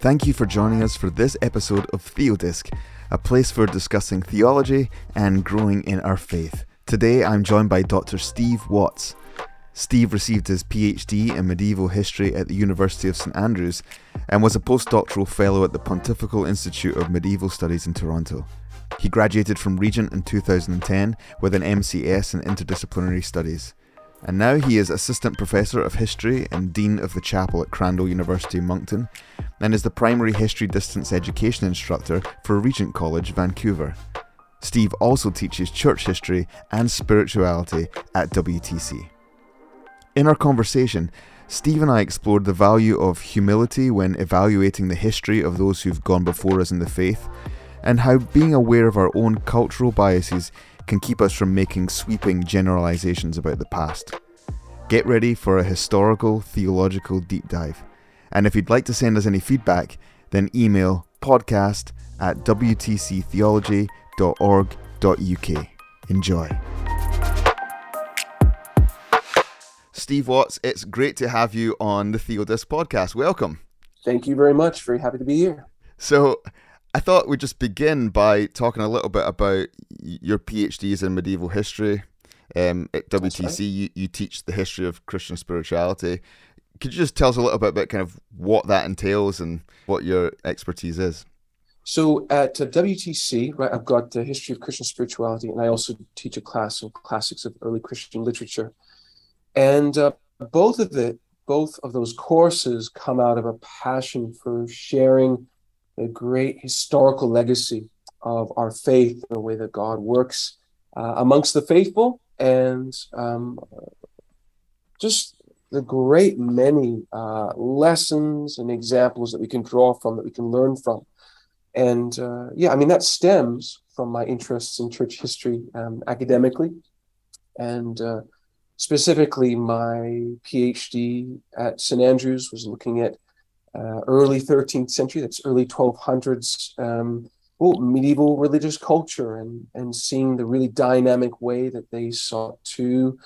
Thank you for joining us for this episode of TheoDisc, a place for discussing theology and growing in our faith. Today I'm joined by Dr. Steve Watts. Steve received his PhD in medieval history at the University of St Andrews and was a postdoctoral fellow at the Pontifical Institute of Medieval Studies in Toronto. He graduated from Regent in 2010 with an MCS in Interdisciplinary Studies. And now he is Assistant Professor of History and Dean of the Chapel at Crandall University Moncton, and is the Primary History Distance Education Instructor for Regent College, Vancouver. Steve also teaches church history and spirituality at WTC. In our conversation, Steve and I explored the value of humility when evaluating the history of those who've gone before us in the faith, and how being aware of our own cultural biases can keep us from making sweeping generalizations about the past. Get ready for a historical, theological deep dive. And if you'd like to send us any feedback, then email podcast at wtctheology.org.uk. Enjoy. Steve Watts, it's great to have you on the TheoDisc podcast. Welcome. Thank you very much. Very happy to be here. So, I thought we'd just begin by talking a little bit about your PhDs in medieval history. Um, at WTC, right. you, you teach the history of Christian spirituality. Could you just tell us a little bit about kind of what that entails and what your expertise is? So at WTC, right, I've got the history of Christian spirituality, and I also teach a class of classics of early Christian literature. And uh, both of the both of those courses come out of a passion for sharing the great historical legacy of our faith, the way that God works uh, amongst the faithful, and um, just the great many uh, lessons and examples that we can draw from, that we can learn from. And uh, yeah, I mean, that stems from my interests in church history um, academically. And uh, specifically, my PhD at St. Andrews was looking at uh, early 13th century, that's early 1200s, um, well, medieval religious culture and, and seeing the really dynamic way that they sought to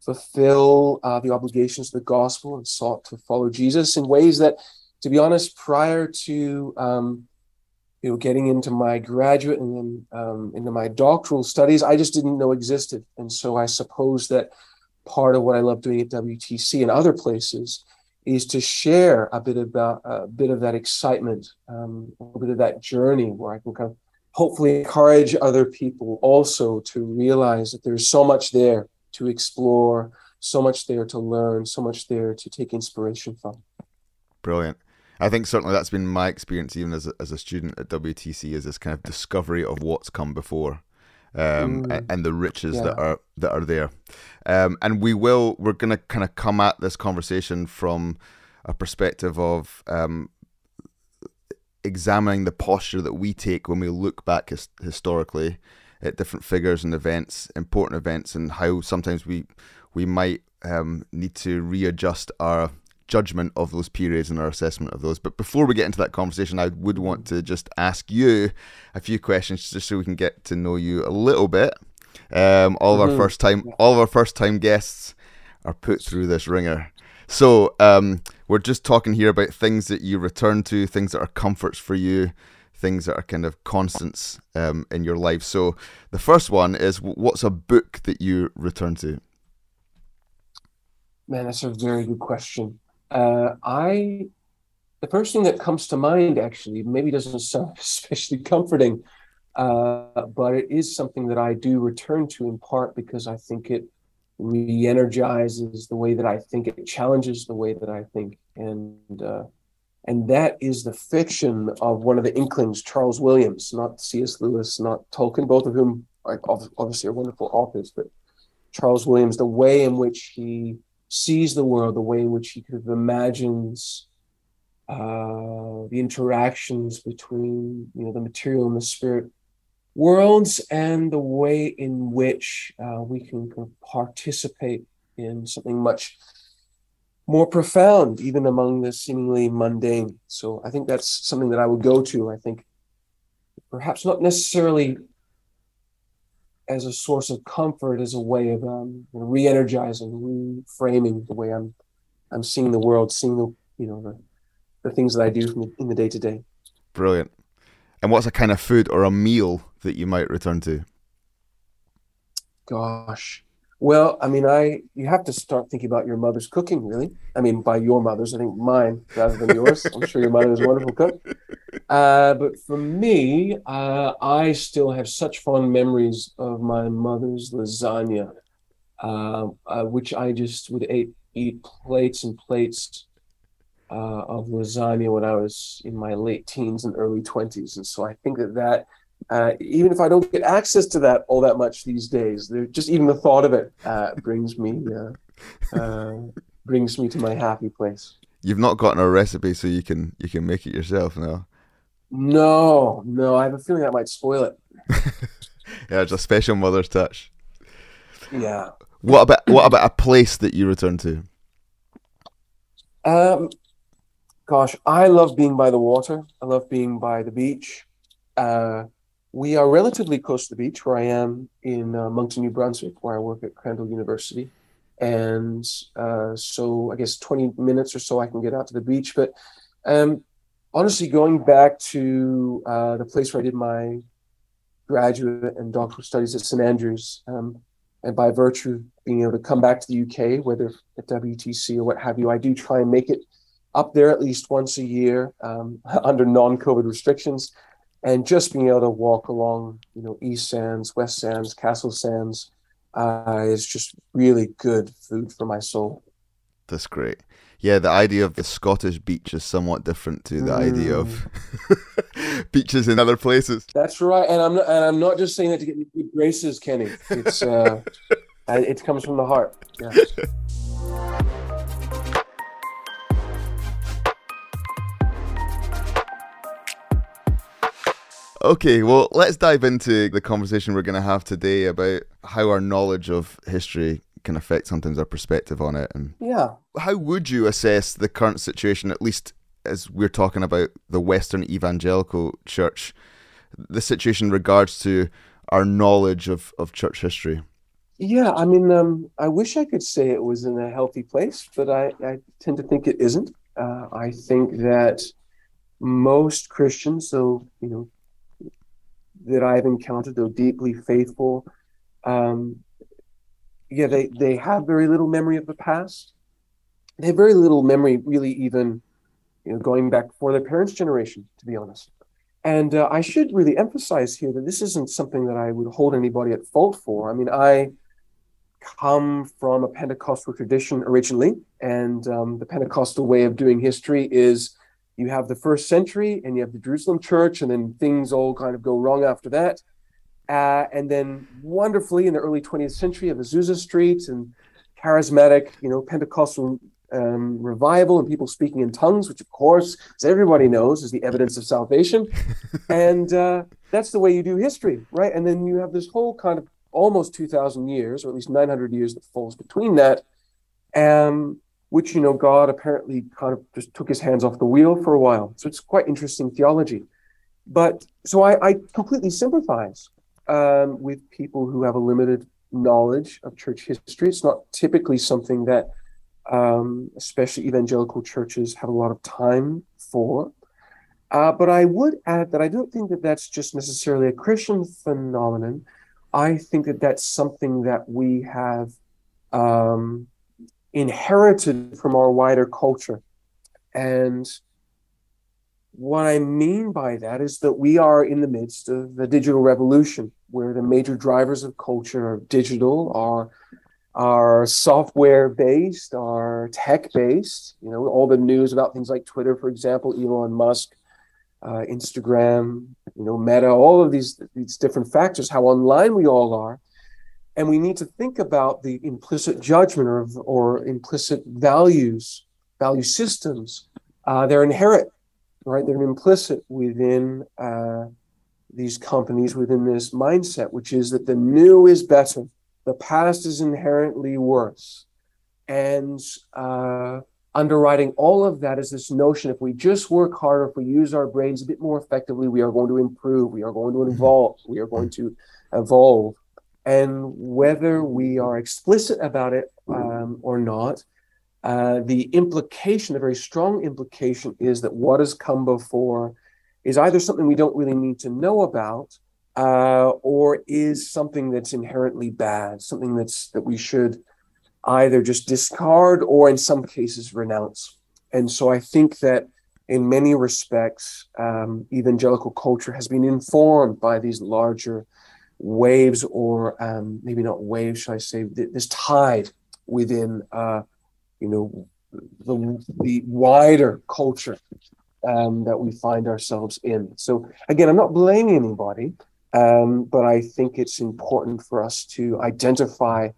fulfill uh, the obligations of the gospel and sought to follow Jesus in ways that, to be honest, prior to um, you know getting into my graduate and then um, into my doctoral studies, I just didn't know existed. And so I suppose that part of what I love doing at WTC and other places is to share a bit about a bit of that excitement, um, a bit of that journey where I can kind of hopefully encourage other people also to realize that there's so much there to explore, so much there to learn, so much there to take inspiration from. Brilliant. I think certainly that's been my experience even as a, as a student at WTC is this kind of discovery of what's come before um, mm. and the riches yeah. that are that are there. Um, and we will we're going to kind of come at this conversation from a perspective of um, examining the posture that we take when we look back his- historically at different figures and events, important events, and how sometimes we we might um, need to readjust our judgment of those periods and our assessment of those. But before we get into that conversation, I would want to just ask you a few questions just so we can get to know you a little bit. Um, all of our mm-hmm. first time, all of our first time guests are put through this ringer. So um, we're just talking here about things that you return to, things that are comforts for you, things that are kind of constants um, in your life. So the first one is, what's a book that you return to? Man, that's a very good question. Uh, I, the first thing that comes to mind actually maybe doesn't sound especially comforting, uh, but it is something that I do return to in part because I think it re-energizes the way that I think, it challenges the way that I think, and uh, and that is the fiction of one of the Inklings, Charles Williams, not C.S. Lewis, not Tolkien, both of whom are obviously are wonderful authors, but Charles Williams, the way in which he sees the world, the way in which he kind of imagines uh, the interactions between you know the material and the spirit worlds, and the way in which uh, we can kind of participate in something much more profound, even among the seemingly mundane. So I think that's something that I would go to. I think perhaps not necessarily as a source of comfort, as a way of um, re-energizing, reframing the way I'm I'm seeing the world, seeing the you know the the things that I do in the day to day. Brilliant. And what's a kind of food or a meal that you might return to? Gosh. Well, I mean, I you have to start thinking about your mother's cooking, really. I mean, by your mother's, I think mine rather than yours. I'm sure your mother is a wonderful cook. Uh, but for me, uh, I still have such fond memories of my mother's lasagna, uh, uh which I just would eat, eat plates and plates uh, of lasagna when I was in my late teens and early 20s. And so I think that that, uh, even if I don't get access to that all that much these days, just even the thought of it uh, brings me uh, uh, brings me to my happy place. You've not gotten a recipe, so you can you can make it yourself now. No, no, I have a feeling that might spoil it. yeah, it's a special mother's touch. Yeah. What about what about a place that you return to? Um, Gosh, I love being by the water. I love being by the beach. Uh, we are relatively close to the beach where I am in uh, Moncton, New Brunswick, where I work at Crandall University. And uh, so I guess 20 minutes or so I can get out to the beach. But um, honestly, going back to uh, the place where I did my graduate and doctoral studies at St. Andrews, um, and by virtue of being able to come back to the UK, whether at WTC or what have you, I do try and make it up there at least once a year um, under non-COVID restrictions, and just being able to walk along, you know, East Sands, West Sands, Castle Sands, uh, is just really good food for my soul. That's great. Yeah, the idea of the Scottish beach is somewhat different to the mm. idea of mm. beaches in other places. That's right, and I'm not, and I'm not just saying that to get me good graces, Kenny. It's uh, it comes from the heart. Yeah. Okay, well, let's dive into the conversation we're going to have today about how our knowledge of history can affect sometimes our perspective on it. And yeah, how would you assess the current situation, at least as we're talking about the Western Evangelical Church, the situation in regards to our knowledge of, of church history? Yeah, I mean, um, I wish I could say it was in a healthy place, but I, I tend to think it isn't. Uh, I think that most Christians, so you know, that I've encountered, though deeply faithful, um, yeah, they, they have very little memory of the past. They have very little memory, really, even you know, going back for their parents' generation, to be honest. And uh, I should really emphasize here that this isn't something that I would hold anybody at fault for. I mean, I come from a Pentecostal tradition originally, and um, the Pentecostal way of doing history is you have the first century and you have the Jerusalem church, and then things all kind of go wrong after that. Uh, and then wonderfully in the early 20th century, you have Azusa Street and charismatic, you know, Pentecostal um, revival and people speaking in tongues, which of course, as everybody knows, is the evidence of salvation. and uh, that's the way you do history, right? And then you have this whole kind of almost 2,000 years, or at least 900 years that falls between that. Um, which, you know, God apparently kind of just took his hands off the wheel for a while. So it's quite interesting theology. But so I, I completely sympathize um, with people who have a limited knowledge of church history. It's not typically something that, um, especially evangelical churches, have a lot of time for. Uh, but I would add that I don't think that that's just necessarily a Christian phenomenon. I think that that's something that we have um, inherited from our wider culture. And what I mean by that is that we are in the midst of the digital revolution, where the major drivers of culture are digital, are are software based, are tech based. You know, all the news about things like Twitter, for example, Elon Musk, uh, Instagram, you know, Meta, all of these these different factors, how online we all are, and we need to think about the implicit judgment or, or implicit values, value systems. Uh, they're inherent, right? They're implicit within uh, these companies, within this mindset, which is that the new is better, the past is inherently worse. And uh, underwriting all of that is this notion if we just work harder, if we use our brains a bit more effectively, we are going to improve, we are going to mm-hmm. evolve, we are going to evolve and whether we are explicit about it um, or not, uh, the implication, the very strong implication, is that what has come before is either something we don't really need to know about, uh, or is something that's inherently bad, something that's that we should either just discard or, in some cases, renounce. And so, I think that in many respects, um, evangelical culture has been informed by these larger waves, or um, maybe not waves, should I say, this tide within, uh, you know, the, the wider culture um, that we find ourselves in. So again, I'm not blaming anybody, um, but I think it's important for us to identify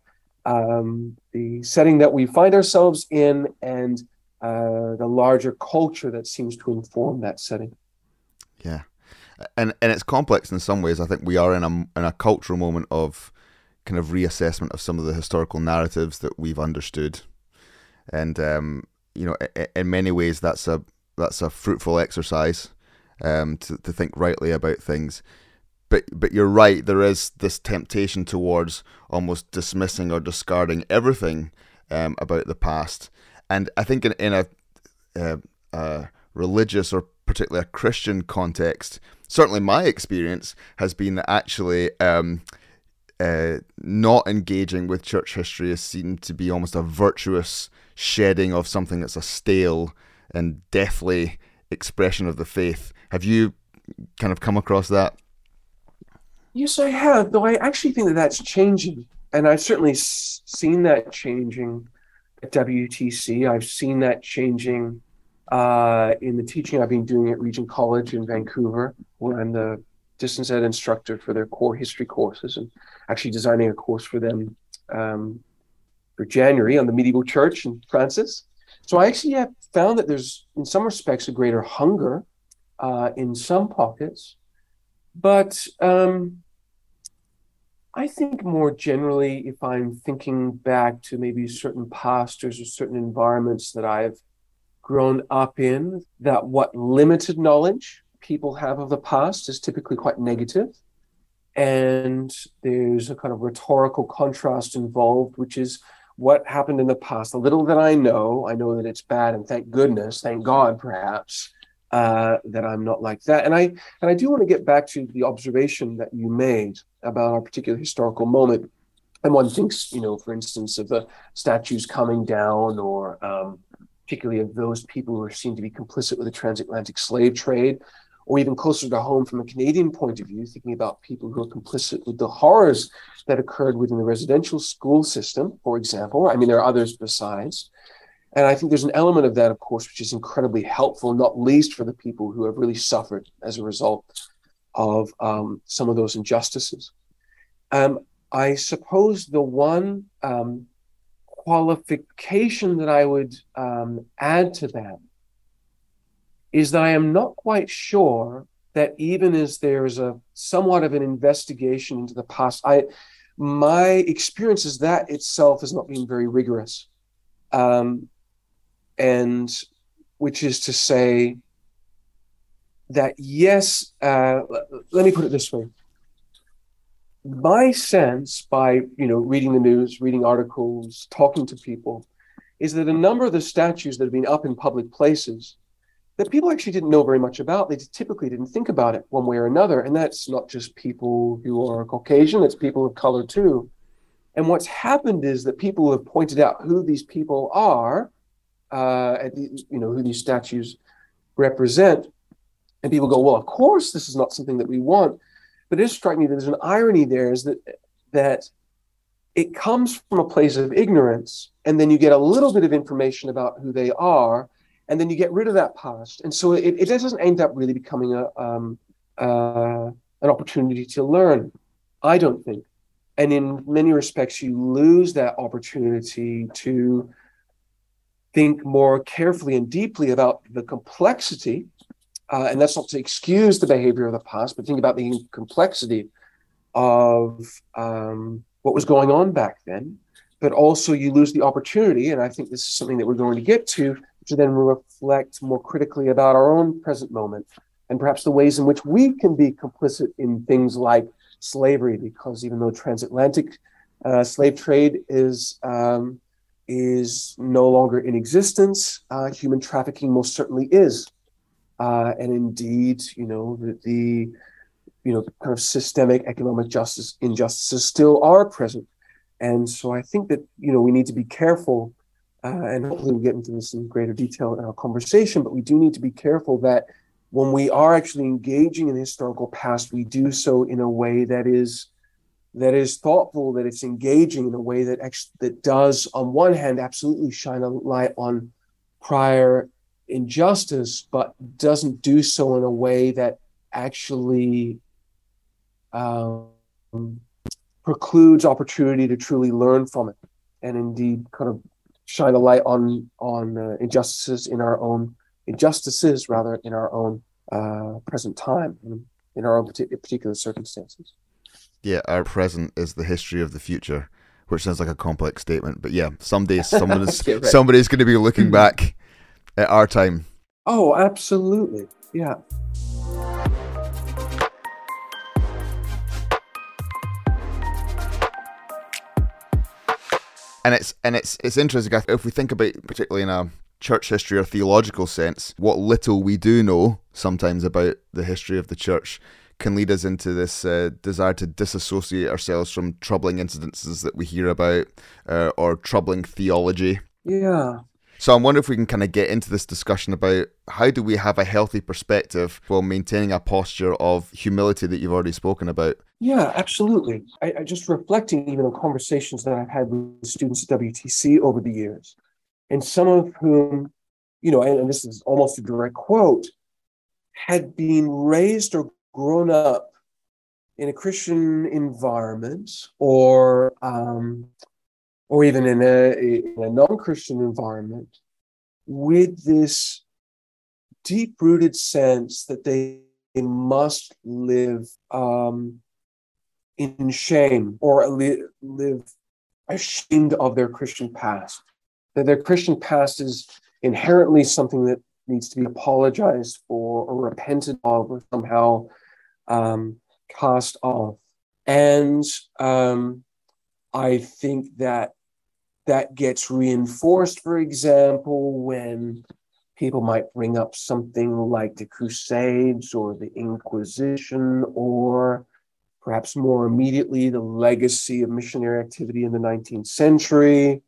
um, the setting that we find ourselves in and uh, the larger culture that seems to inform that setting. Yeah, and and it's complex in some ways. I think we are in a in a cultural moment of kind of reassessment of some of the historical narratives that we've understood, and um, you know, in, in many ways, that's a that's a fruitful exercise um, to to think rightly about things. But but you're right. There is this temptation towards almost dismissing or discarding everything um, about the past, and I think in in a, uh, a religious or particularly a Christian context, certainly my experience has been that actually. Um, uh, not engaging with church history is seen to be almost a virtuous shedding of something that's a stale and deathly expression of the faith. Have you kind of come across that? Yes, I have. Though I actually think that that's changing, and I've certainly seen that changing at WTC. I've seen that changing uh, in the teaching I've been doing at Regent College in Vancouver, where I'm the distance ed instructor for their core history courses, and actually designing a course for them um, for January on the medieval church and Francis. So I actually have found that there's, in some respects, a greater hunger uh, in some pockets, but um, I think more generally, if I'm thinking back to maybe certain pastors or certain environments that I've grown up in, that what limited knowledge people have of the past is typically quite negative. And there's a kind of rhetorical contrast involved, which is what happened in the past. The little that I know, I know that it's bad, and thank goodness, thank God, perhaps, uh, that I'm not like that. And I and I do want to get back to the observation that you made about our particular historical moment. And one thinks, you know, for instance, of the statues coming down, or um, particularly of those people who are seen to be complicit with the transatlantic slave trade, or even closer to home from a Canadian point of view, thinking about people who are complicit with the horrors that occurred within the residential school system, for example. I mean, there are others besides. And I think there's an element of that, of course, which is incredibly helpful, not least for the people who have really suffered as a result of um, some of those injustices. Um, I suppose the one um, qualification that I would um, add to that is that I am not quite sure that even as there's a somewhat of an investigation into the past, I my experience is that itself has not been very rigorous, um, and which is to say that yes, uh, let me put it this way. My sense, by you know reading the news, reading articles, talking to people, is that a number of the statues that have been up in public places that people actually didn't know very much about. They typically didn't think about it one way or another. And that's not just people who are Caucasian, it's people of color too. And what's happened is that people have pointed out who these people are, uh, you know, who these statues represent. And people go, well, of course, this is not something that we want. But it strikes me that there's an irony there is that that it comes from a place of ignorance, and then you get a little bit of information about who they are, and then you get rid of that past, and so it, it doesn't end up really becoming a um, uh, an opportunity to learn. I don't think, and in many respects, you lose that opportunity to think more carefully and deeply about the complexity. Uh, and that's not to excuse the behavior of the past, but think about the complexity of um, what was going on back then. But also, you lose the opportunity, and I think this is something that we're going to get to, to then reflect more critically about our own present moment and perhaps the ways in which we can be complicit in things like slavery, because even though transatlantic uh, slave trade is um, is no longer in existence. Uh, human trafficking most certainly is. Uh, and indeed, you know, the, the, you know, kind of systemic economic justice injustices still are present. And so I think that, you know, we need to be careful, uh, and hopefully we'll get into this in greater detail in our conversation, but we do need to be careful that when we are actually engaging in the historical past, we do so in a way that is that is thoughtful, that it's engaging in a way that actually, that does, on one hand, absolutely shine a light on prior injustice, but doesn't do so in a way that actually um, precludes opportunity to truly learn from it, and indeed, kind of shine a light on on uh, injustices in our own injustices, rather in our own uh, present time, in our own particular circumstances yeah, our present is the history of the future, which sounds like a complex statement, but yeah, someday someone is yeah, right. somebody's going to be looking back at our time. Oh, absolutely, yeah. And it's and it's it's interesting if we think about particularly in a church history or theological sense, what little we do know sometimes about the history of the church can lead us into this uh, desire to disassociate ourselves from troubling incidences that we hear about uh, or troubling theology. Yeah. So I'm wondering if we can kind of get into this discussion about how do we have a healthy perspective while maintaining a posture of humility that you've already spoken about. Yeah, absolutely. I, I just reflecting even on conversations that I've had with students at WTC over the years, and some of whom, you know, and, and this is almost a direct quote, had been raised or grown up in a Christian environment or um, or even in a, in a non-Christian environment with this deep-rooted sense that they must live um, in shame or li- live ashamed of their Christian past. That their Christian past is inherently something that needs to be apologized for or repented of or somehow um, cast off. And um, I think that that gets reinforced, for example, when people might bring up something like the Crusades or the Inquisition, or perhaps more immediately, the legacy of missionary activity in the 19th century.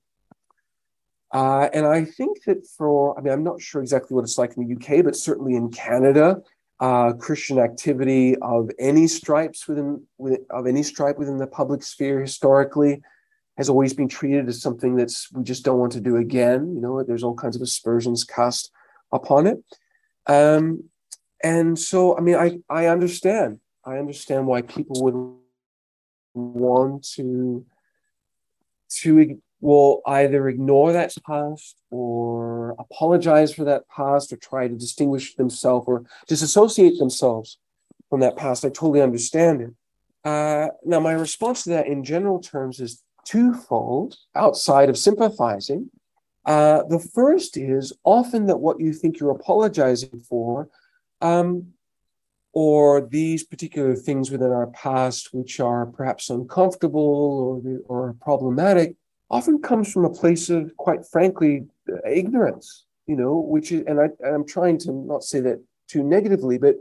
Uh, and I think that for, I mean, I'm not sure exactly what it's like in the UK, but certainly in Canada, uh, Christian activity of any stripes within, within, of any stripe within the public sphere historically has always been treated as something that's we just don't want to do again. You know, there's all kinds of aspersions cast upon it, um, and so I mean, I I understand. I understand why people would want to to will either ignore that past or apologize for that past or try to distinguish themselves or disassociate themselves from that past. I totally understand it. Uh, now, my response to that in general terms is twofold outside of sympathizing. Uh, the first is often that what you think you're apologizing for, um, or these particular things within our past which are perhaps uncomfortable or, or problematic, often comes from a place of, quite frankly, ignorance, you know, which is, and I, I'm trying to not say that too negatively, but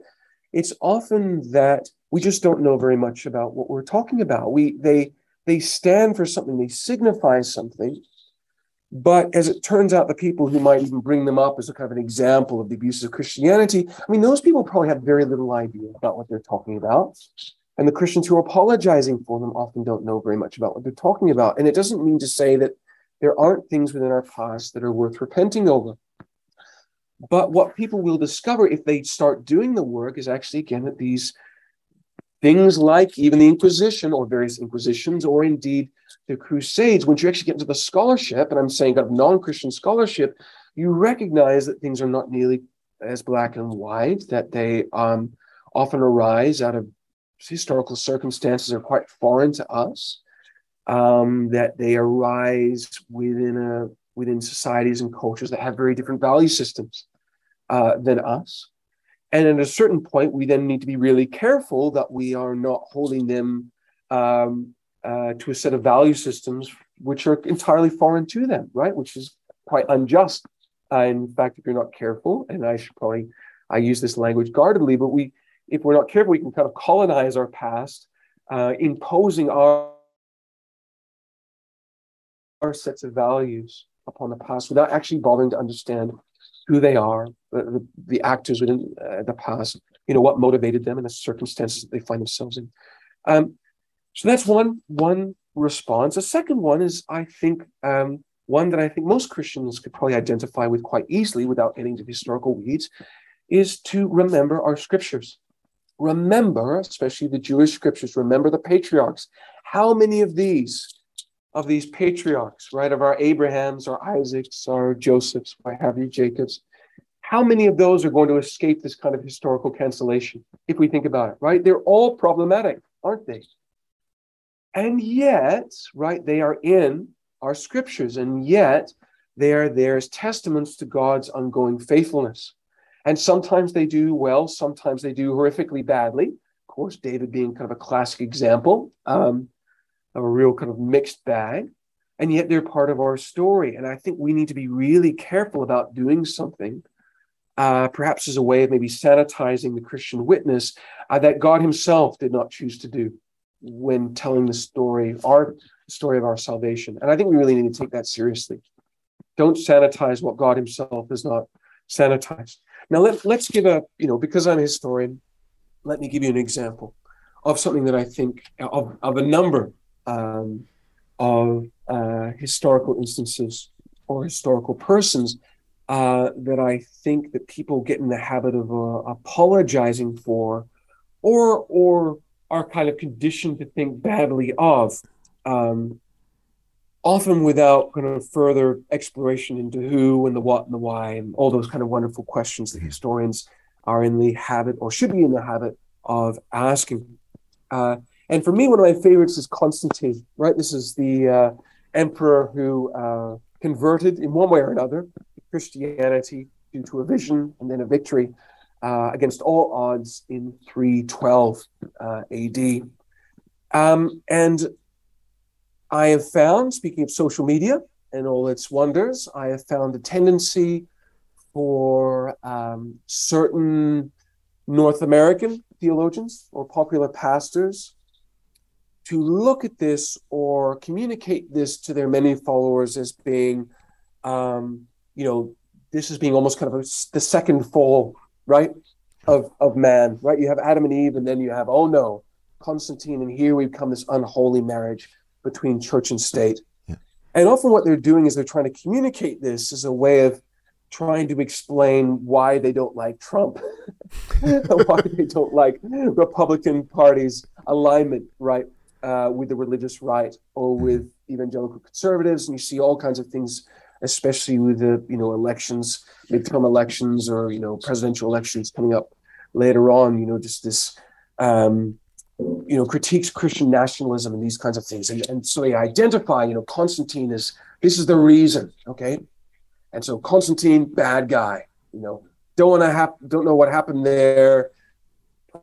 it's often that we just don't know very much about what we're talking about. We, they, they stand for something, they signify something. But as it turns out, the people who might even bring them up as a kind of an example of the abuses of Christianity, I mean, those people probably have very little idea about what they're talking about. And the Christians who are apologizing for them often don't know very much about what they're talking about. And it doesn't mean to say that there aren't things within our past that are worth repenting over. But what people will discover if they start doing the work is actually, again, that these things like even the Inquisition or various Inquisitions, or indeed the Crusades, once you actually get into the scholarship, and I'm saying kind of non Christian scholarship, you recognize that things are not nearly as black and white, that they um, often arise out of historical circumstances that are quite foreign to us, um, that they arise within a within societies and cultures that have very different value systems uh, than us. And at a certain point, we then need to be really careful that we are not holding them um, uh, to a set of value systems which are entirely foreign to them, right? Which is quite unjust. Uh, in fact, if you're not careful, and I should probably I use this language guardedly, but we, if we're not careful, we can kind of colonize our past, uh, imposing our our sets of values upon the past without actually bothering to understand who they are, the, the, actors within uh, the past, you know, what motivated them and the circumstances that they find themselves in. Um, so that's one one response. A second one is, I think, um, one that I think most Christians could probably identify with quite easily without getting into historical weeds, is to remember our scriptures. Remember, especially the Jewish scriptures, remember the patriarchs. How many of these, of these patriarchs, right, of our Abrahams, our Isaacs, our Josephs, what have you, Jacobs, how many of those are going to escape this kind of historical cancellation if we think about it, right? They're all problematic, aren't they? And yet, right, they are in our scriptures, and yet they are there as testaments to God's ongoing faithfulness. And sometimes they do well, sometimes they do horrifically badly. Of course, David being kind of a classic example um, of a real kind of mixed bag. And yet they're part of our story. And I think we need to be really careful about doing something, uh, perhaps as a way of maybe sanitizing the Christian witness uh, that God Himself did not choose to do when telling the story, our story of our salvation. And I think we really need to take that seriously. Don't sanitize what God Himself has not sanitized. Now let, let's give a, you know, because I'm a historian, let me give you an example of something that I think of, of a number um, of uh, historical instances or historical persons uh, that I think that people get in the habit of uh, apologizing for, or or are kind of conditioned to think badly of, um, often without kind of further exploration into who and the what and the why and all those kind of wonderful questions that historians are in the habit or should be in the habit of asking. Uh, and for me, one of my favorites is Constantine, right? This is the uh, emperor who uh, converted in one way or another Christianity due to a vision and then a victory uh, against all odds in 312 uh, AD. Um, and I have found, speaking of social media and all its wonders, I have found a tendency for um, certain North American theologians or popular pastors to look at this or communicate this to their many followers as being, um, you know, this is being almost kind of a, the second fall, right, of of man, right? You have Adam and Eve, and then you have, oh no, Constantine, and here we've come this unholy marriage between church and state. Yeah. And often what they're doing is they're trying to communicate this as a way of trying to explain why they don't like Trump, why they don't like Republican Party's alignment, right, uh, with the religious right or mm-hmm. with evangelical conservatives. And you see all kinds of things, especially with the, you know, elections, midterm elections or, you know, presidential elections coming up later on, you know, just this, um, you know, critiques Christian nationalism and these kinds of things. And, and so they identify, you know, Constantine is this is the reason, okay? And so Constantine, bad guy, you know, don't want to have, don't know what happened there.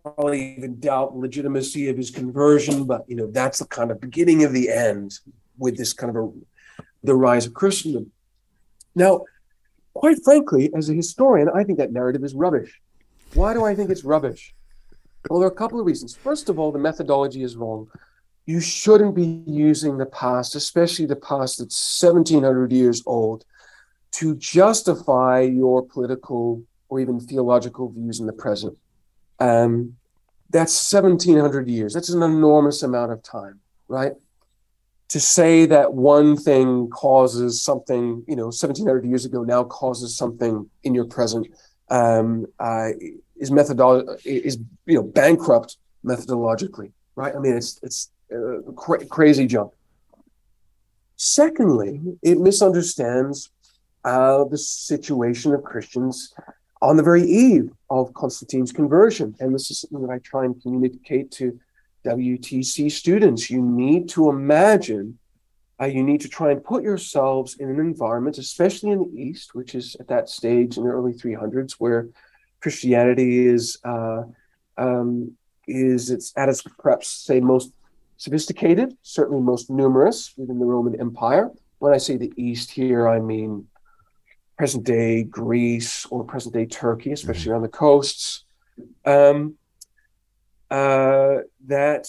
Probably even doubt the legitimacy of his conversion, but you know, that's the kind of beginning of the end with this kind of a the rise of Christendom. Now, quite frankly, as a historian, I think that narrative is rubbish. Why do I think it's rubbish? Well, there are a couple of reasons. First of all, the methodology is wrong. You shouldn't be using the past, especially the past that's 1700 years old, to justify your political or even theological views in the present. Um, that's 1700 years. That's an enormous amount of time, right? To say that one thing causes something, you know, 1700 years ago now causes something in your present um, uh, is methodology is you know bankrupt methodologically, right? I mean, it's it's uh, cra- crazy junk. Secondly, it misunderstands uh, the situation of Christians on the very eve of Constantine's conversion, and this is something that I try and communicate to WTC students. You need to imagine. Uh, you need to try and put yourselves in an environment, especially in the East, which is at that stage in the early 300s, where Christianity is uh, um, is it's at its perhaps say most sophisticated, certainly most numerous within the Roman Empire. When I say the East here, I mean present day Greece or present day Turkey, especially mm-hmm. on the coasts. Um, uh, that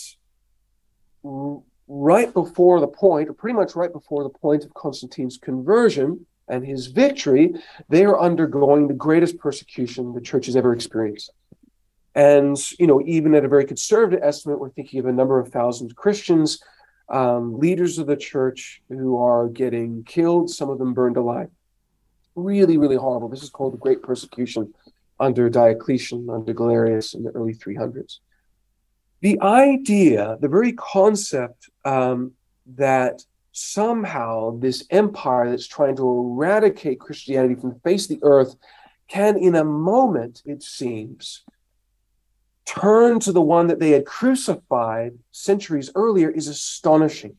right before the point, or pretty much right before the point of Constantine's conversion and his victory, they are undergoing the greatest persecution the church has ever experienced. And, you know, even at a very conservative estimate, we're thinking of a number of thousand Christians, um, leaders of the church who are getting killed, some of them burned alive. Really, really horrible. This is called the Great Persecution under Diocletian, under Galerius in the early 300s. The idea, the very concept um, that somehow this empire that's trying to eradicate Christianity from the face of the earth can, in a moment, it seems, turn to the one that they had crucified centuries earlier is astonishing.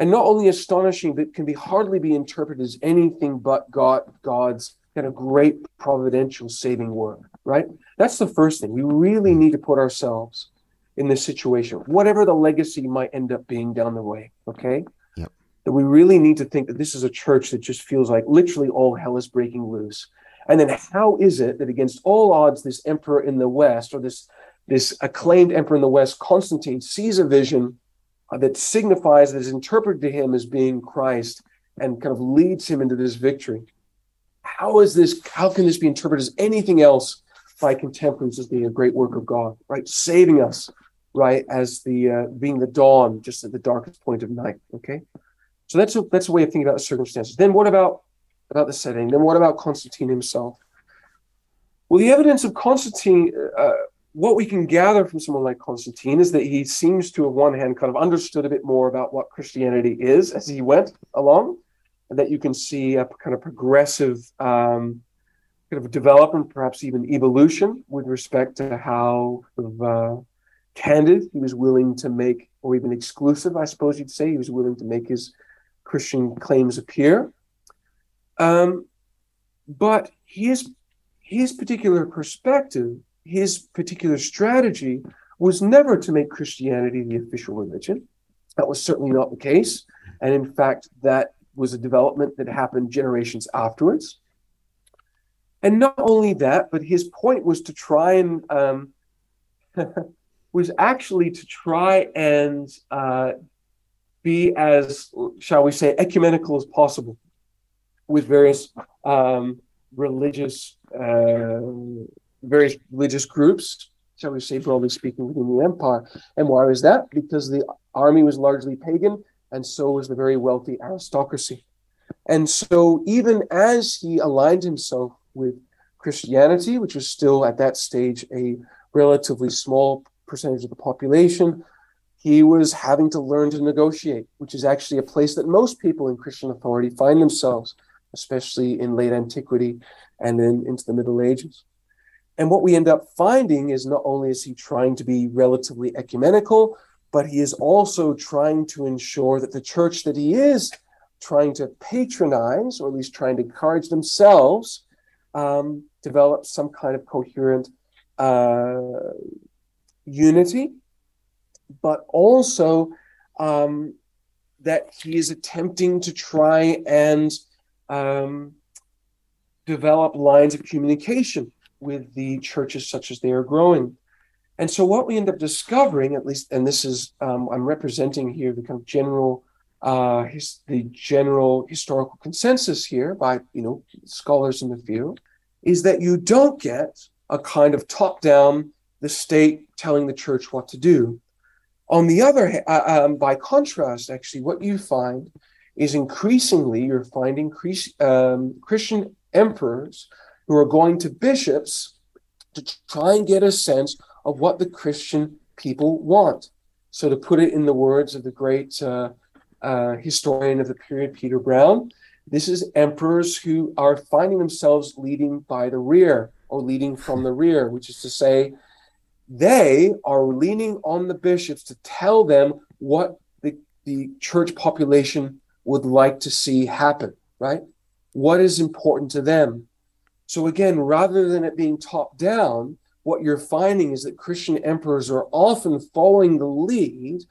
And not only astonishing, but can be hardly be interpreted as anything but God, God's kind of great providential saving work, right? That's the first thing. We really need to put ourselves in this situation, whatever the legacy might end up being down the way, okay? Yep. That we really need to think that this is a church that just feels like literally all hell is breaking loose. And then how is it that against all odds, this emperor in the West or this this acclaimed emperor in the West, Constantine, sees a vision that signifies, that is interpreted to him as being Christ and kind of leads him into this victory. How is this, how can this be interpreted as anything else by contemporaries as being a great work of God, right? Saving us, right, as the uh, being the dawn just at the darkest point of night. Okay, so that's a, that's a way of thinking about the circumstances. Then what about about the setting? Then what about Constantine himself? Well, the evidence of Constantine uh, what we can gather from someone like Constantine is that he seems to, on one hand, kind of understood a bit more about what Christianity is as he went along, and that you can see a kind of progressive um, kind of development, perhaps even evolution, with respect to how uh, candid he was willing to make, or even exclusive, I suppose you'd say, he was willing to make his Christian claims appear. Um, but his his particular perspective his particular strategy was never to make Christianity the official religion. That was certainly not the case. And in fact, that was a development that happened generations afterwards. And not only that, but his point was to try and, um, was actually to try and uh, be as, shall we say, ecumenical as possible with various um, religious uh, various religious groups, shall we say, broadly speaking, within the empire. And why was that? Because the army was largely pagan, and so was the very wealthy aristocracy. And so, even as he aligned himself with Christianity, which was still at that stage a relatively small percentage of the population, he was having to learn to negotiate, which is actually a place that most people in Christian authority find themselves, especially in late antiquity and then into the Middle Ages. And what we end up finding is not only is he trying to be relatively ecumenical, but he is also trying to ensure that the church that he is trying to patronize, or at least trying to encourage themselves, um, develop some kind of coherent uh, unity, but also um, that he is attempting to try and um, develop lines of communication with the churches such as they are growing. And so what we end up discovering, at least, and this is um, I'm representing here the kind of general uh, his, the general historical consensus here by you know scholars in the field, is that you don't get a kind of top-down the state telling the church what to do. On the other uh, um, by contrast, actually, what you find is increasingly you're finding um, Christian emperors who are going to bishops to try and get a sense of what the Christian people want. So, to put it in the words of the great uh, uh, historian of the period, Peter Brown, this is emperors who are finding themselves leading by the rear or leading from the rear, which is to say, they are leaning on the bishops to tell them what the, the church population would like to see happen, right? What is important to them? So again, rather than it being top down, what you're finding is that Christian emperors are often following the lead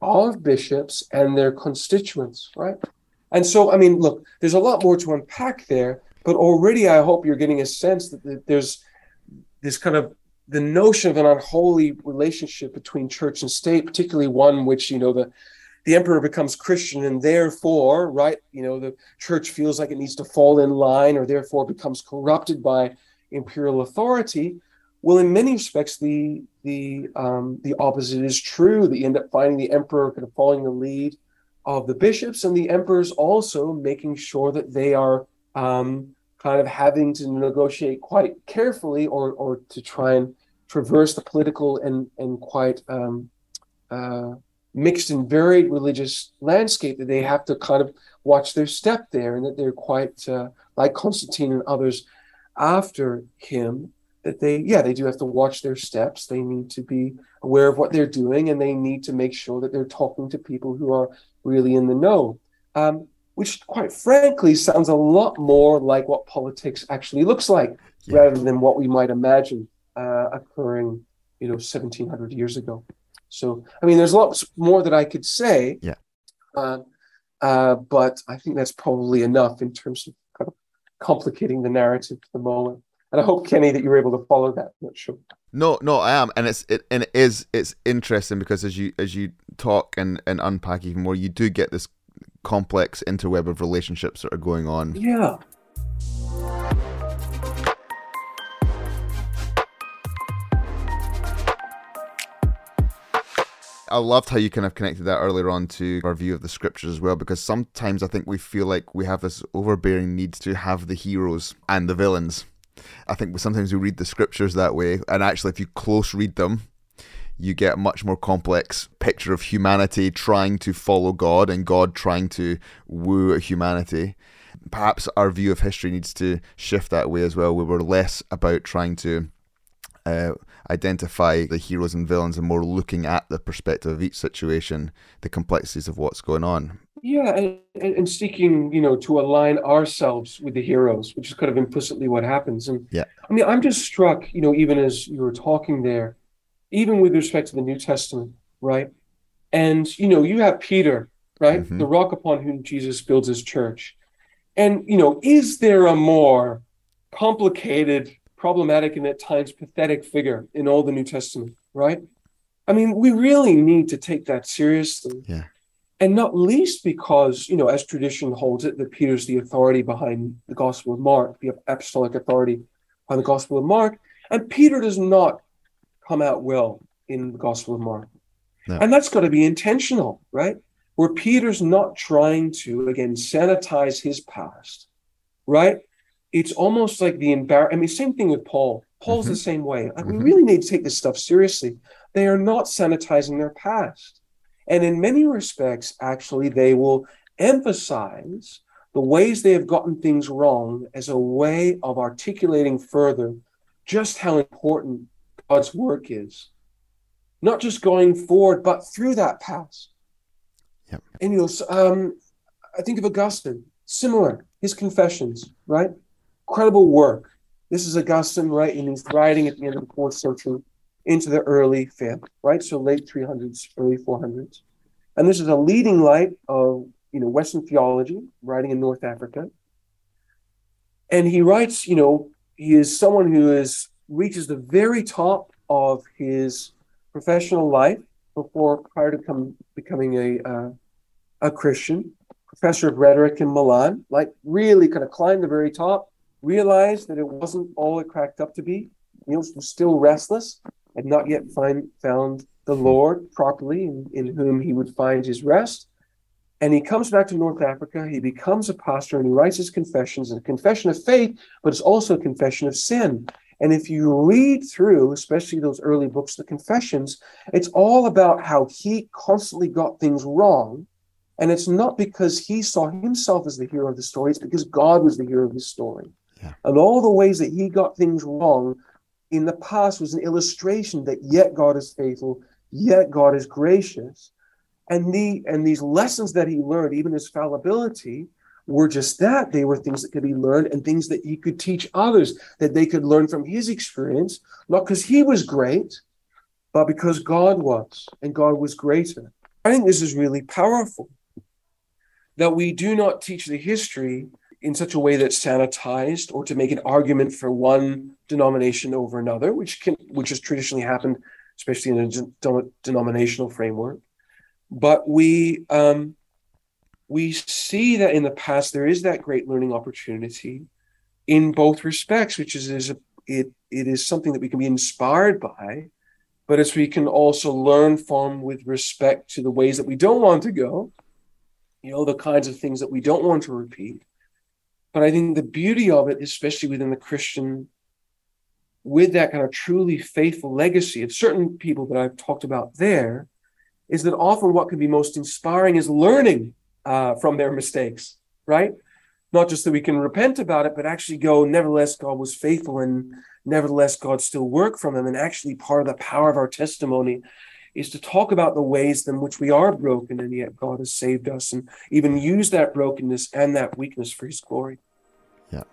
of bishops and their constituents, right? And so, I mean, look, there's a lot more to unpack there, but already I hope you're getting a sense that there's this kind of the notion of an unholy relationship between church and state, particularly one which, you know, the the emperor becomes Christian and therefore, right, you know, the church feels like it needs to fall in line or therefore becomes corrupted by imperial authority. Well, in many respects, the the um, the opposite is true. You end up finding the emperor kind of following the lead of the bishops, and the emperors also making sure that they are um, kind of having to negotiate quite carefully, or or to try and traverse the political and and quite um, uh, mixed and varied religious landscape. That they have to kind of watch their step there, and that they're quite uh, like Constantine and others after him that they yeah they do have to watch their steps they need to be aware of what they're doing and they need to make sure that they're talking to people who are really in the know um, which quite frankly sounds a lot more like what politics actually looks like yeah. rather than what we might imagine uh, occurring you know 1700 years ago so i mean there's lots more that i could say yeah uh, uh, but i think that's probably enough in terms of kind of complicating the narrative for the moment and I hope Kenny that you were able to follow that. I'm not sure. No, no, I am, and it's it and it is it's interesting because as you as you talk and and unpack even more, you do get this complex interweb of relationships that are going on. Yeah. I loved how you kind of connected that earlier on to our view of the scriptures as well, because sometimes I think we feel like we have this overbearing need to have the heroes and the villains I think sometimes we read the scriptures that way, and actually, if you close read them, you get a much more complex picture of humanity trying to follow God and God trying to woo humanity. Perhaps our view of history needs to shift that way as well, where we're less about trying to uh, identify the heroes and villains and more looking at the perspective of each situation, the complexities of what's going on. Yeah, and, and seeking, you know, to align ourselves with the heroes, which is kind of implicitly what happens. And yeah, I mean, I'm just struck, you know, even as you were talking there, even with respect to the New Testament, right? And you know, you have Peter, right, mm-hmm. the rock upon whom Jesus builds his church. And you know, is there a more complicated, problematic, and at times pathetic figure in all the New Testament, right? I mean, we really need to take that seriously. Yeah and not least because, you know, as tradition holds it, that Peter's the authority behind the Gospel of Mark, the apostolic authority behind the Gospel of Mark. And Peter does not come out well in the Gospel of Mark. No. And that's got to be intentional, right? Where Peter's not trying to, again, sanitize his past, right? It's almost like the embar. I mean, same thing with Paul. Paul's mm-hmm. the same way. Like, mm-hmm. We really need to take this stuff seriously. They are not sanitizing their past and in many respects, actually, they will emphasize the ways they have gotten things wrong as a way of articulating further just how important God's work is. Not just going forward, but through that past. Yep. And you know, um, I think of Augustine, similar, his confessions, right? Incredible work. This is Augustine, right? And he's writing at the end of the fourth century into the early fifth, right? So late 300s, early 400s. And this is a leading light of you know Western theology, writing in North Africa. And he writes, you know, he is someone who is reaches the very top of his professional life before prior to come, becoming a uh, a Christian, professor of rhetoric in Milan, like really kind of climbed the very top, realized that it wasn't all it cracked up to be. He was still restless, had not yet find, found the Lord properly, in, in whom he would find his rest. And he comes back to North Africa. He becomes a pastor and he writes his confessions, a confession of faith, but it's also a confession of sin. And if you read through, especially those early books, the confessions, it's all about how he constantly got things wrong. And it's not because he saw himself as the hero of the story, it's because God was the hero of the story. Yeah. And all the ways that he got things wrong in the past was an illustration that yet God is faithful, yet God is gracious. And the and these lessons that he learned, even his fallibility, were just that. They were things that could be learned and things that he could teach others, that they could learn from his experience, not because he was great, but because God was, and God was greater. I think this is really powerful that we do not teach the history in such a way that's sanitized or to make an argument for one denomination over another, which can which has traditionally happened, especially in a de- denominational framework. But we um, we see that in the past there is that great learning opportunity in both respects, which is, is a, it it is something that we can be inspired by, but as we can also learn from with respect to the ways that we don't want to go, you know, the kinds of things that we don't want to repeat. But I think the beauty of it, especially within the Christian, with that kind of truly faithful legacy of certain people that I've talked about there, is that often what can be most inspiring is learning uh, from their mistakes, right? Not just that we can repent about it, but actually go, nevertheless, God was faithful and nevertheless, God still worked from them. And actually, part of the power of our testimony is to talk about the ways in which we are broken and yet God has saved us and even use that brokenness and that weakness for his glory. Yeah.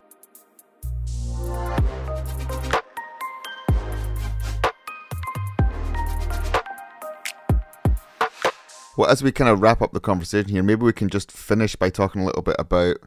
Well, as we kind of wrap up the conversation here, maybe we can just finish by talking a little bit about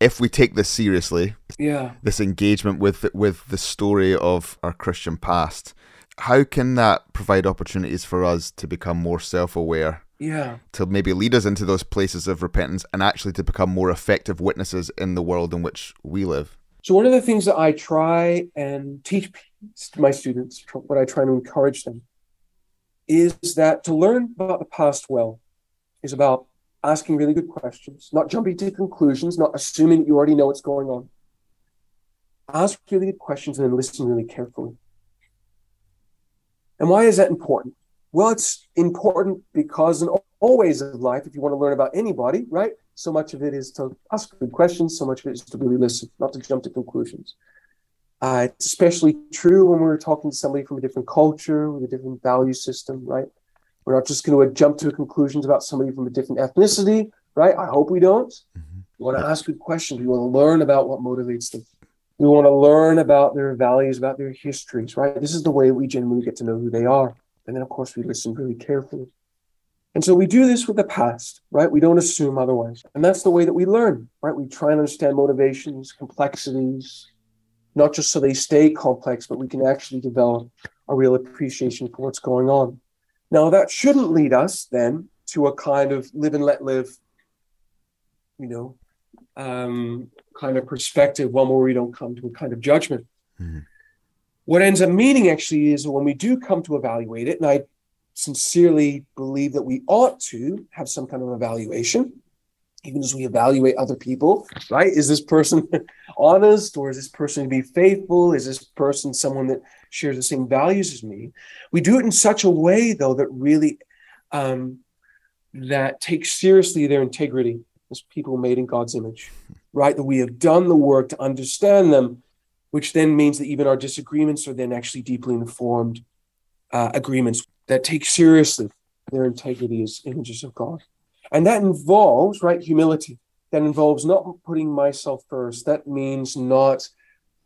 if we take this seriously, yeah, this engagement with with the story of our Christian past, how can that provide opportunities for us to become more self-aware? Yeah, to maybe lead us into those places of repentance and actually to become more effective witnesses in the world in which we live. So one of the things that I try and teach my students, what I try to encourage them, is that to learn about the past well is about asking really good questions, not jumping to conclusions, not assuming you already know what's going on. Ask really good questions and then listen really carefully. And why is that important? Well, it's important because in all ways of life, if you want to learn about anybody, right, so much of it is to ask good questions, so much of it is to really listen, not to jump to conclusions. Uh, it's especially true when we're talking to somebody from a different culture with a different value system, right? We're not just going to jump to conclusions about somebody from a different ethnicity, right? I hope we don't. Mm-hmm. We want to ask good questions. We want to learn about what motivates them. We want to learn about their values, about their histories, right? This is the way we genuinely get to know who they are. And then, of course, we listen really carefully. And so we do this with the past, right? We don't assume otherwise. And that's the way that we learn, right? We try and understand motivations, complexities, not just so they stay complex, but we can actually develop a real appreciation for what's going on. Now, that shouldn't lead us then to a kind of live and let live, you know, um, kind of perspective, one where we don't come to a kind of judgment. Mm-hmm. What ends up meaning actually is when we do come to evaluate it, and I sincerely believe that we ought to have some kind of evaluation, even as we evaluate other people, right? Is this person honest or is this person to be faithful? Is this person someone that shares the same values as me? We do it in such a way, though, that really um, that takes seriously their integrity as people made in God's image, right? That we have done the work to understand them, which then means that even our disagreements are then actually deeply informed uh, agreements that take seriously their integrity as images of God. And that involves, right, humility. That involves not putting myself first. That means not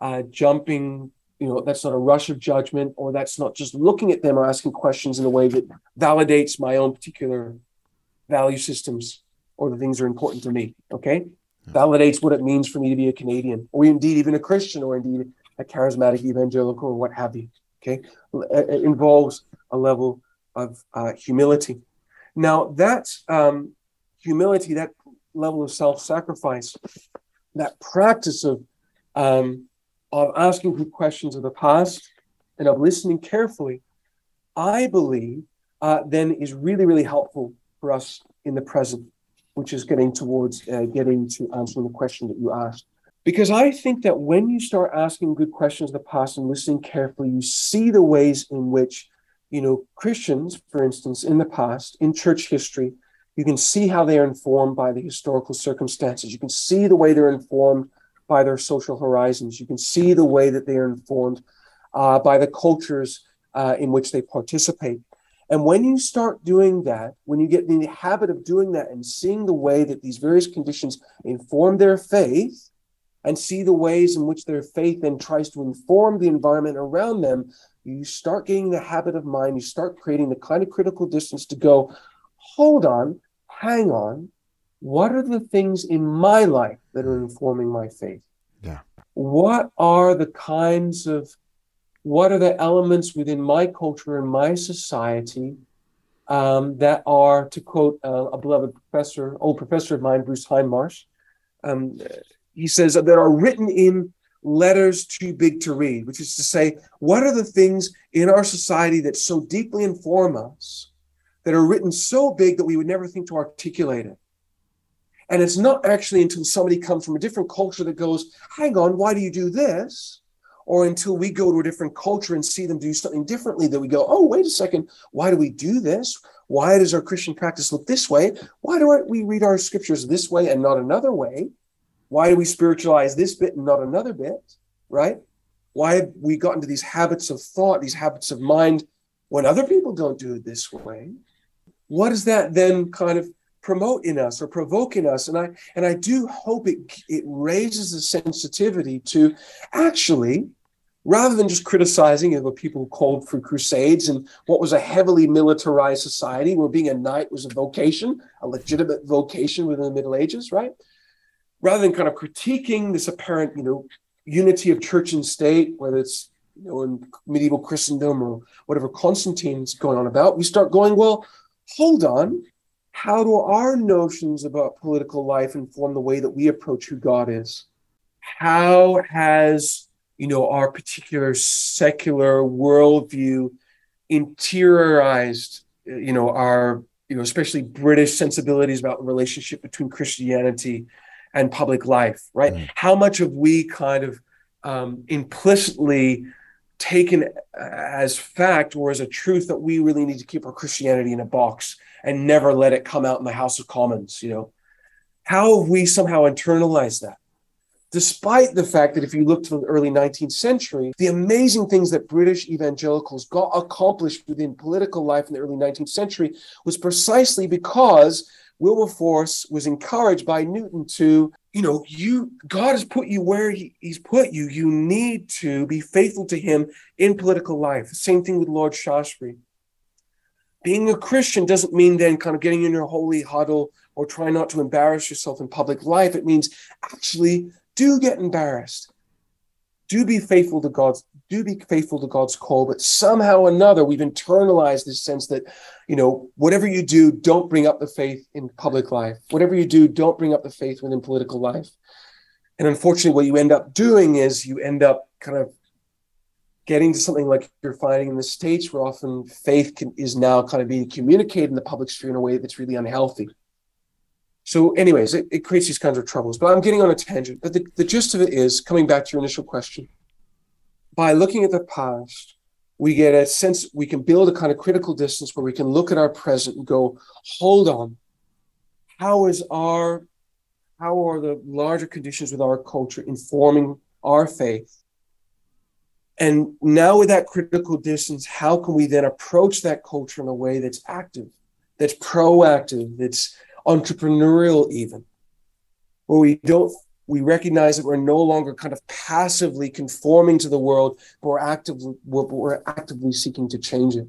uh, jumping, you know, that's not a rush of judgment, or that's not just looking at them or asking questions in a way that validates my own particular value systems or the things that are important to me. Okay. Yeah. Validates what it means for me to be a Canadian, or indeed even a Christian, or indeed a charismatic evangelical, or what have you. Okay. It involves a level of uh, humility. Now, that um, humility, that level of self sacrifice, that practice of, um, of asking good questions of the past and of listening carefully, I believe uh, then is really, really helpful for us in the present, which is getting towards uh, getting to answering the question that you asked. Because I think that when you start asking good questions of the past and listening carefully, you see the ways in which you know, Christians, for instance, in the past, in church history, you can see how they are informed by the historical circumstances. You can see the way they're informed by their social horizons. You can see the way that they are informed uh, by the cultures uh, in which they participate. And when you start doing that, when you get in the habit of doing that and seeing the way that these various conditions inform their faith, and see the ways in which their faith then tries to inform the environment around them, you start getting the habit of mind, you start creating the kind of critical distance to go, hold on, hang on. What are the things in my life that are informing my faith? Yeah. What are the kinds of, what are the elements within my culture and my society um, that are, to quote uh, a beloved professor, old professor of mine, Bruce Hindmarsh, um, he says that are written in letters too big to read, which is to say, what are the things in our society that so deeply inform us that are written so big that we would never think to articulate it? And it's not actually until somebody comes from a different culture that goes, hang on, why do you do this? Or until we go to a different culture and see them do something differently that we go, oh, wait a second, why do we do this? Why does our Christian practice look this way? Why do we read our scriptures this way and not another way? Why do we spiritualize this bit and not another bit? Right? Why have we gotten to these habits of thought, these habits of mind when other people don't do it this way? What does that then kind of promote in us or provoke in us? And I and I do hope it it raises the sensitivity to actually rather than just criticizing what people who called for crusades and what was a heavily militarized society where being a knight was a vocation, a legitimate vocation within the Middle Ages, right? rather than kind of critiquing this apparent, you know, unity of church and state, whether it's you know in medieval Christendom or whatever Constantine's going on about, we start going, well, hold on, how do our notions about political life inform the way that we approach who God is? How has you know our particular secular worldview interiorized you know our you know especially British sensibilities about the relationship between Christianity and public life, right? Mm. How much have we kind of um, implicitly taken as fact or as a truth that we really need to keep our Christianity in a box and never let it come out in the House of Commons, you know? How have we somehow internalized that? Despite the fact that if you look to the early 19th century, the amazing things that British evangelicals got accomplished within political life in the early 19th century was precisely because Wilberforce was encouraged by Newton to, you know, you God has put you where he, He's put you. You need to be faithful to Him in political life. Same thing with Lord Shaftesbury. Being a Christian doesn't mean then kind of getting in your holy huddle or try not to embarrass yourself in public life. It means actually do get embarrassed. Do be faithful to God's do be faithful to God's call, but somehow or another we've internalized this sense that, you know, whatever you do, don't bring up the faith in public life. Whatever you do, don't bring up the faith within political life. And unfortunately, what you end up doing is you end up kind of getting to something like you're finding in the states, where often faith can, is now kind of being communicated in the public sphere in a way that's really unhealthy. So, anyways, it, it creates these kinds of troubles. But I'm getting on a tangent. But the, the gist of it is coming back to your initial question by looking at the past, we get a sense, we can build a kind of critical distance where we can look at our present and go, hold on, how is our, how are the larger conditions with our culture informing our faith? And now, with that critical distance, how can we then approach that culture in a way that's active, that's proactive, that's entrepreneurial, even, where we don't we recognize that we're no longer kind of passively conforming to the world, but we're actively we're, we're actively seeking to change it.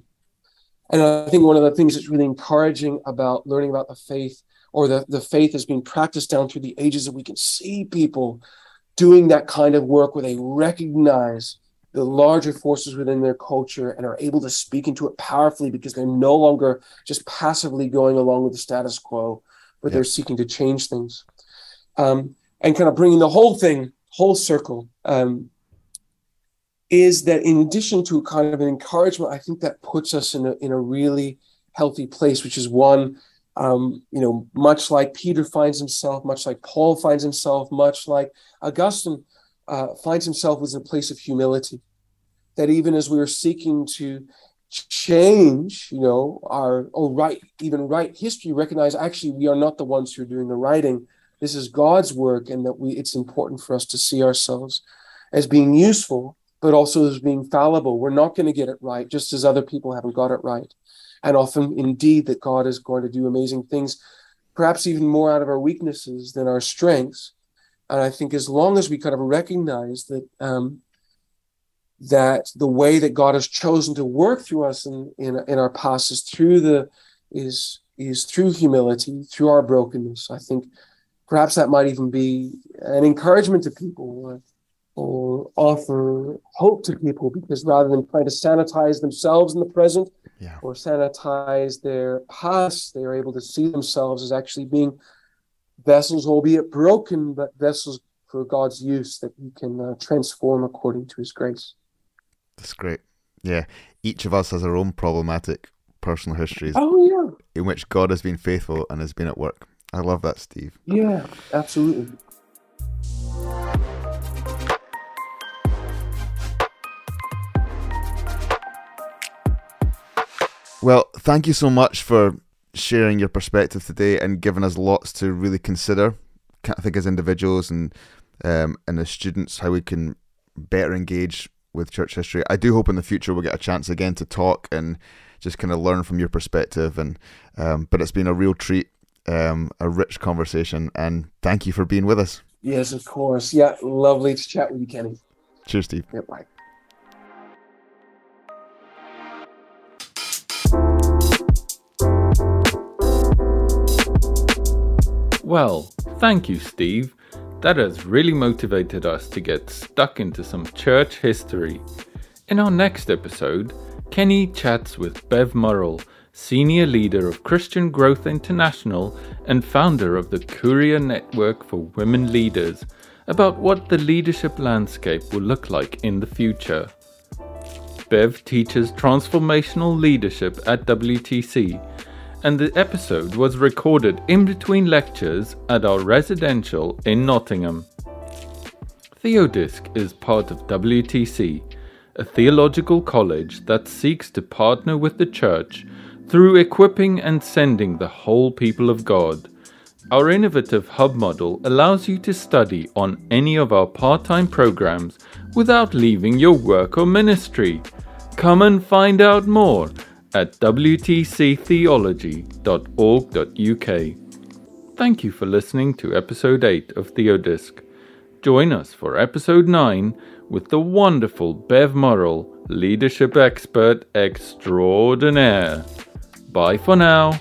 And I think one of the things that's really encouraging about learning about the faith or the, the faith is being practiced down through the ages that we can see people doing that kind of work where they recognize the larger forces within their culture and are able to speak into it powerfully because they're no longer just passively going along with the status quo, but yeah. they're seeking to change things. Um, and kind of bringing the whole thing whole circle um, is that in addition to kind of an encouragement, I think that puts us in a, in a really healthy place, which is one, um, you know, much like Peter finds himself, much like Paul finds himself, much like Augustine uh, finds himself was a place of humility. That even as we are seeking to change, you know, our or write even write history, recognize actually we are not the ones who are doing the writing, this is God's work, and that we it's important for us to see ourselves as being useful, but also as being fallible. We're not going to get it right, just as other people haven't got it right. And often, indeed, that God is going to do amazing things, perhaps even more out of our weaknesses than our strengths. And I think as long as we kind of recognize that um, that the way that God has chosen to work through us in, in, in our past is through the is is through humility, through our brokenness. I think perhaps that might even be an encouragement to people or, offer hope to people because rather than trying to sanitize themselves in the present Yeah. or sanitize their past, they are able to see themselves as actually being vessels, albeit broken, but vessels for God's use that He can uh, transform according to His grace. That's great. Yeah. Each of us has our own problematic personal histories Oh, in which God has been faithful and has been at work. I love that, Steve. yeah. Absolutely. Well, thank you so much for sharing your perspective today and giving us lots to really consider. I think as individuals and um, and as students, how we can better engage with church history. I do hope in the future we'll get a chance again to talk and just kind of learn from your perspective. And um, but it's been a real treat, um, a rich conversation, and thank you for being with us. Yes, of course. Yeah, lovely to chat with you, Kenny. Cheers, Steve. Yeah, bye. Well, thank you, Steve. That has really motivated us to get stuck into some church history. In our next episode, Kenny chats with Bev Murrell, senior leader of Christian Growth International and founder of the Kyria Network for Women Leaders, about what the leadership landscape will look like in the future. Bev teaches transformational leadership at WTC, and the episode was recorded in between lectures at our residential in Nottingham. TheoDisc is part of WTC, a theological college that seeks to partner with the church through equipping and sending the whole people of God. Our innovative hub model allows you to study on any of our part time programs without leaving your work or ministry. Come and find out more at wtctheology.org.uk. Thank you for listening to episode 8 of TheoDisc. Join us for episode 9 with the wonderful Bev Murrell, leadership expert extraordinaire. Bye for now.